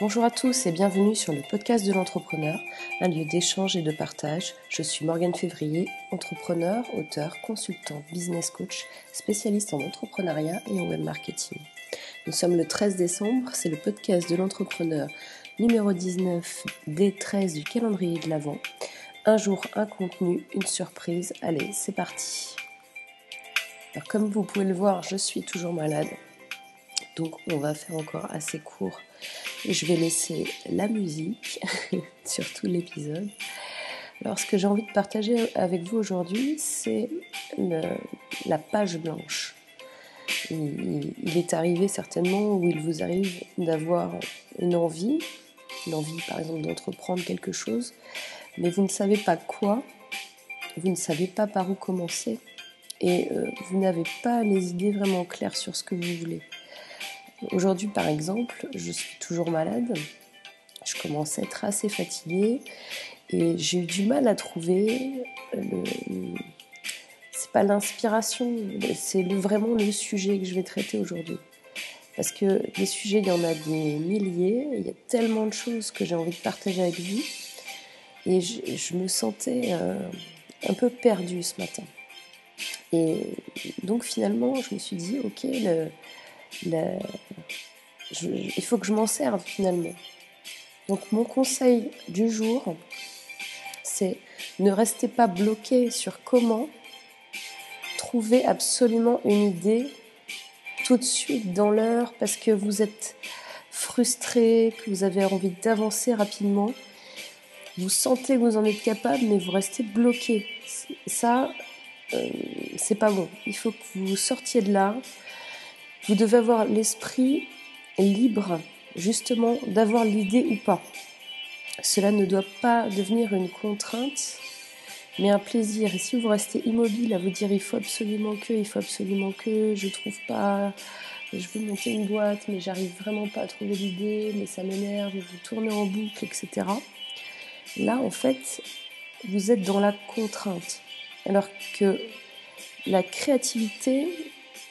Bonjour à tous et bienvenue sur le podcast de l'entrepreneur, un lieu d'échange et de partage. Je suis Morgane Février, entrepreneur, auteur, consultant, business coach, spécialiste en entrepreneuriat et en web marketing. Nous sommes le 13 décembre, c'est le podcast de l'entrepreneur numéro 19 des 13 du calendrier de l'Avent. Un jour, un contenu, une surprise. Allez, c'est parti. Comme vous pouvez le voir, je suis toujours malade. Donc on va faire encore assez court. Je vais laisser la musique sur tout l'épisode. Alors ce que j'ai envie de partager avec vous aujourd'hui, c'est la page blanche. Il, est arrivé certainement où il vous arrive d'avoir une envie, une envie par exemple d'entreprendre quelque chose, mais vous ne savez pas quoi, vous ne savez pas par où commencer et euh, vous n'avez pas les idées vraiment claires sur ce que vous voulez. Aujourd'hui, par exemple, je suis toujours malade. Je commence à être assez fatiguée et j'ai eu du mal à trouver. C'est pas l'inspiration, c'est vraiment le sujet que je vais traiter aujourd'hui. Parce que des sujets, il y en a des milliers, il y a tellement de choses que j'ai envie de partager avec vous. Et je, me sentais euh, un peu perdue ce matin. Et donc finalement, je me suis dit, ok, le, il faut que je m'en serve finalement. Donc mon conseil du jour, c'est ne restez pas bloqué sur comment trouver absolument une idée tout de suite dans l'heure parce que vous êtes frustré, que vous avez envie d'avancer rapidement. Vous sentez que vous en êtes capable, mais vous restez bloqué. Ça, euh, c'est pas bon. Il faut que vous sortiez de là, vous devez avoir l'esprit libre, justement, d'avoir l'idée ou pas. Cela ne doit pas devenir une contrainte, mais un plaisir. Et si vous restez immobile à vous dire il faut absolument que, il faut absolument que, je trouve pas, je veux monter une boîte, mais j'arrive vraiment pas à trouver l'idée, mais ça m'énerve, vous tournez en boucle, etc. Là, en fait, vous êtes dans la contrainte. Alors que la créativité,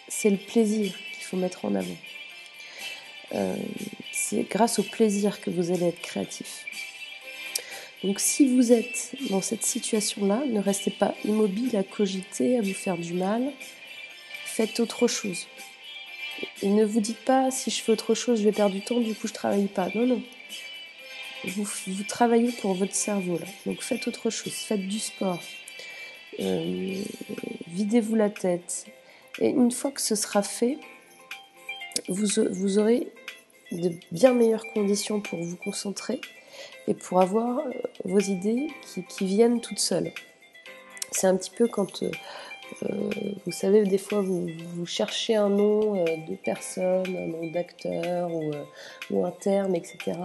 c'est le plaisir faut mettre en avant. Euh, c'est grâce au plaisir que vous allez être créatif. Donc si vous êtes dans cette situation-là, ne restez pas immobile à cogiter, à vous faire du mal. Faites autre chose. Et ne vous dites pas si je fais autre chose, je vais perdre du temps, du coup je travaille pas. Non, non. Vous, vous travaillez pour votre cerveau là. Donc faites autre chose. Faites du sport. Euh, videz-vous la tête. Et une fois que ce sera fait, vous, aurez de bien meilleures conditions pour vous concentrer et pour avoir euh, vos idées qui, viennent toutes seules. C'est un petit peu quand, euh, euh, vous savez, des fois vous, cherchez un nom de personne, un nom d'acteur ou, ou, un terme, etc.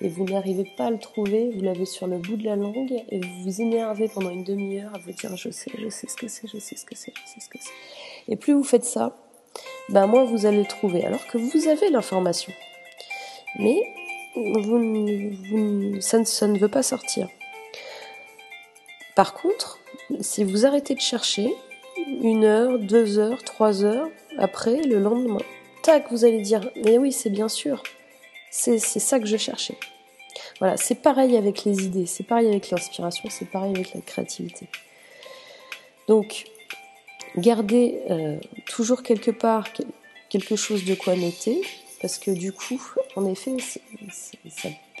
Et vous n'arrivez pas à le trouver, vous l'avez sur le bout de la langue et vous vous énervez pendant une demi-heure à vous dire je sais, je sais ce que c'est, je sais ce que c'est, je sais ce que c'est. Et plus vous faites ça, ben moins vous allez le trouver, alors que vous avez l'information. Mais vous, ça, ne, veut pas sortir. Par contre, si vous arrêtez de chercher, une heure, deux heures, trois heures, après, le lendemain, tac, vous allez dire, mais oui, c'est bien sûr, c'est ça que je cherchais. Voilà, c'est pareil avec les idées, c'est pareil avec l'inspiration, c'est pareil avec la créativité. Donc, Gardez euh, toujours quelque part quelque chose de quoi noter, parce que du coup, en effet,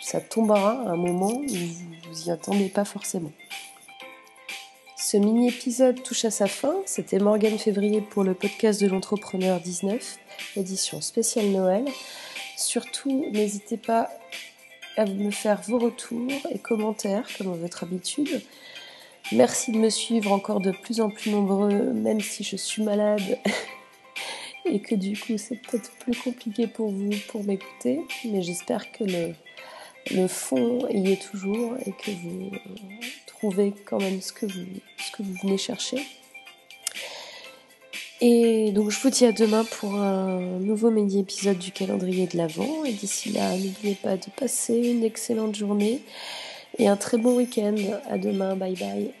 ça, tombera à un moment où vous n'y attendez pas forcément. Ce mini-épisode touche à sa fin. C'était Morgane Février pour le podcast de l'entrepreneur 19, édition spéciale Noël. Surtout, n'hésitez pas à me faire vos retours et commentaires, comme à votre habitude. Merci de me suivre encore de plus en plus nombreux, même si je suis malade et que du coup c'est peut-être plus compliqué pour vous pour m'écouter, mais j'espère que le, le fond y est toujours et que vous trouvez quand même ce que vous, ce que vous venez chercher. Et donc je vous dis à demain pour un nouveau mini-épisode du calendrier de l'Avent. Et d'ici là, n'oubliez pas de passer une excellente journée et un très bon week-end. À demain, bye bye.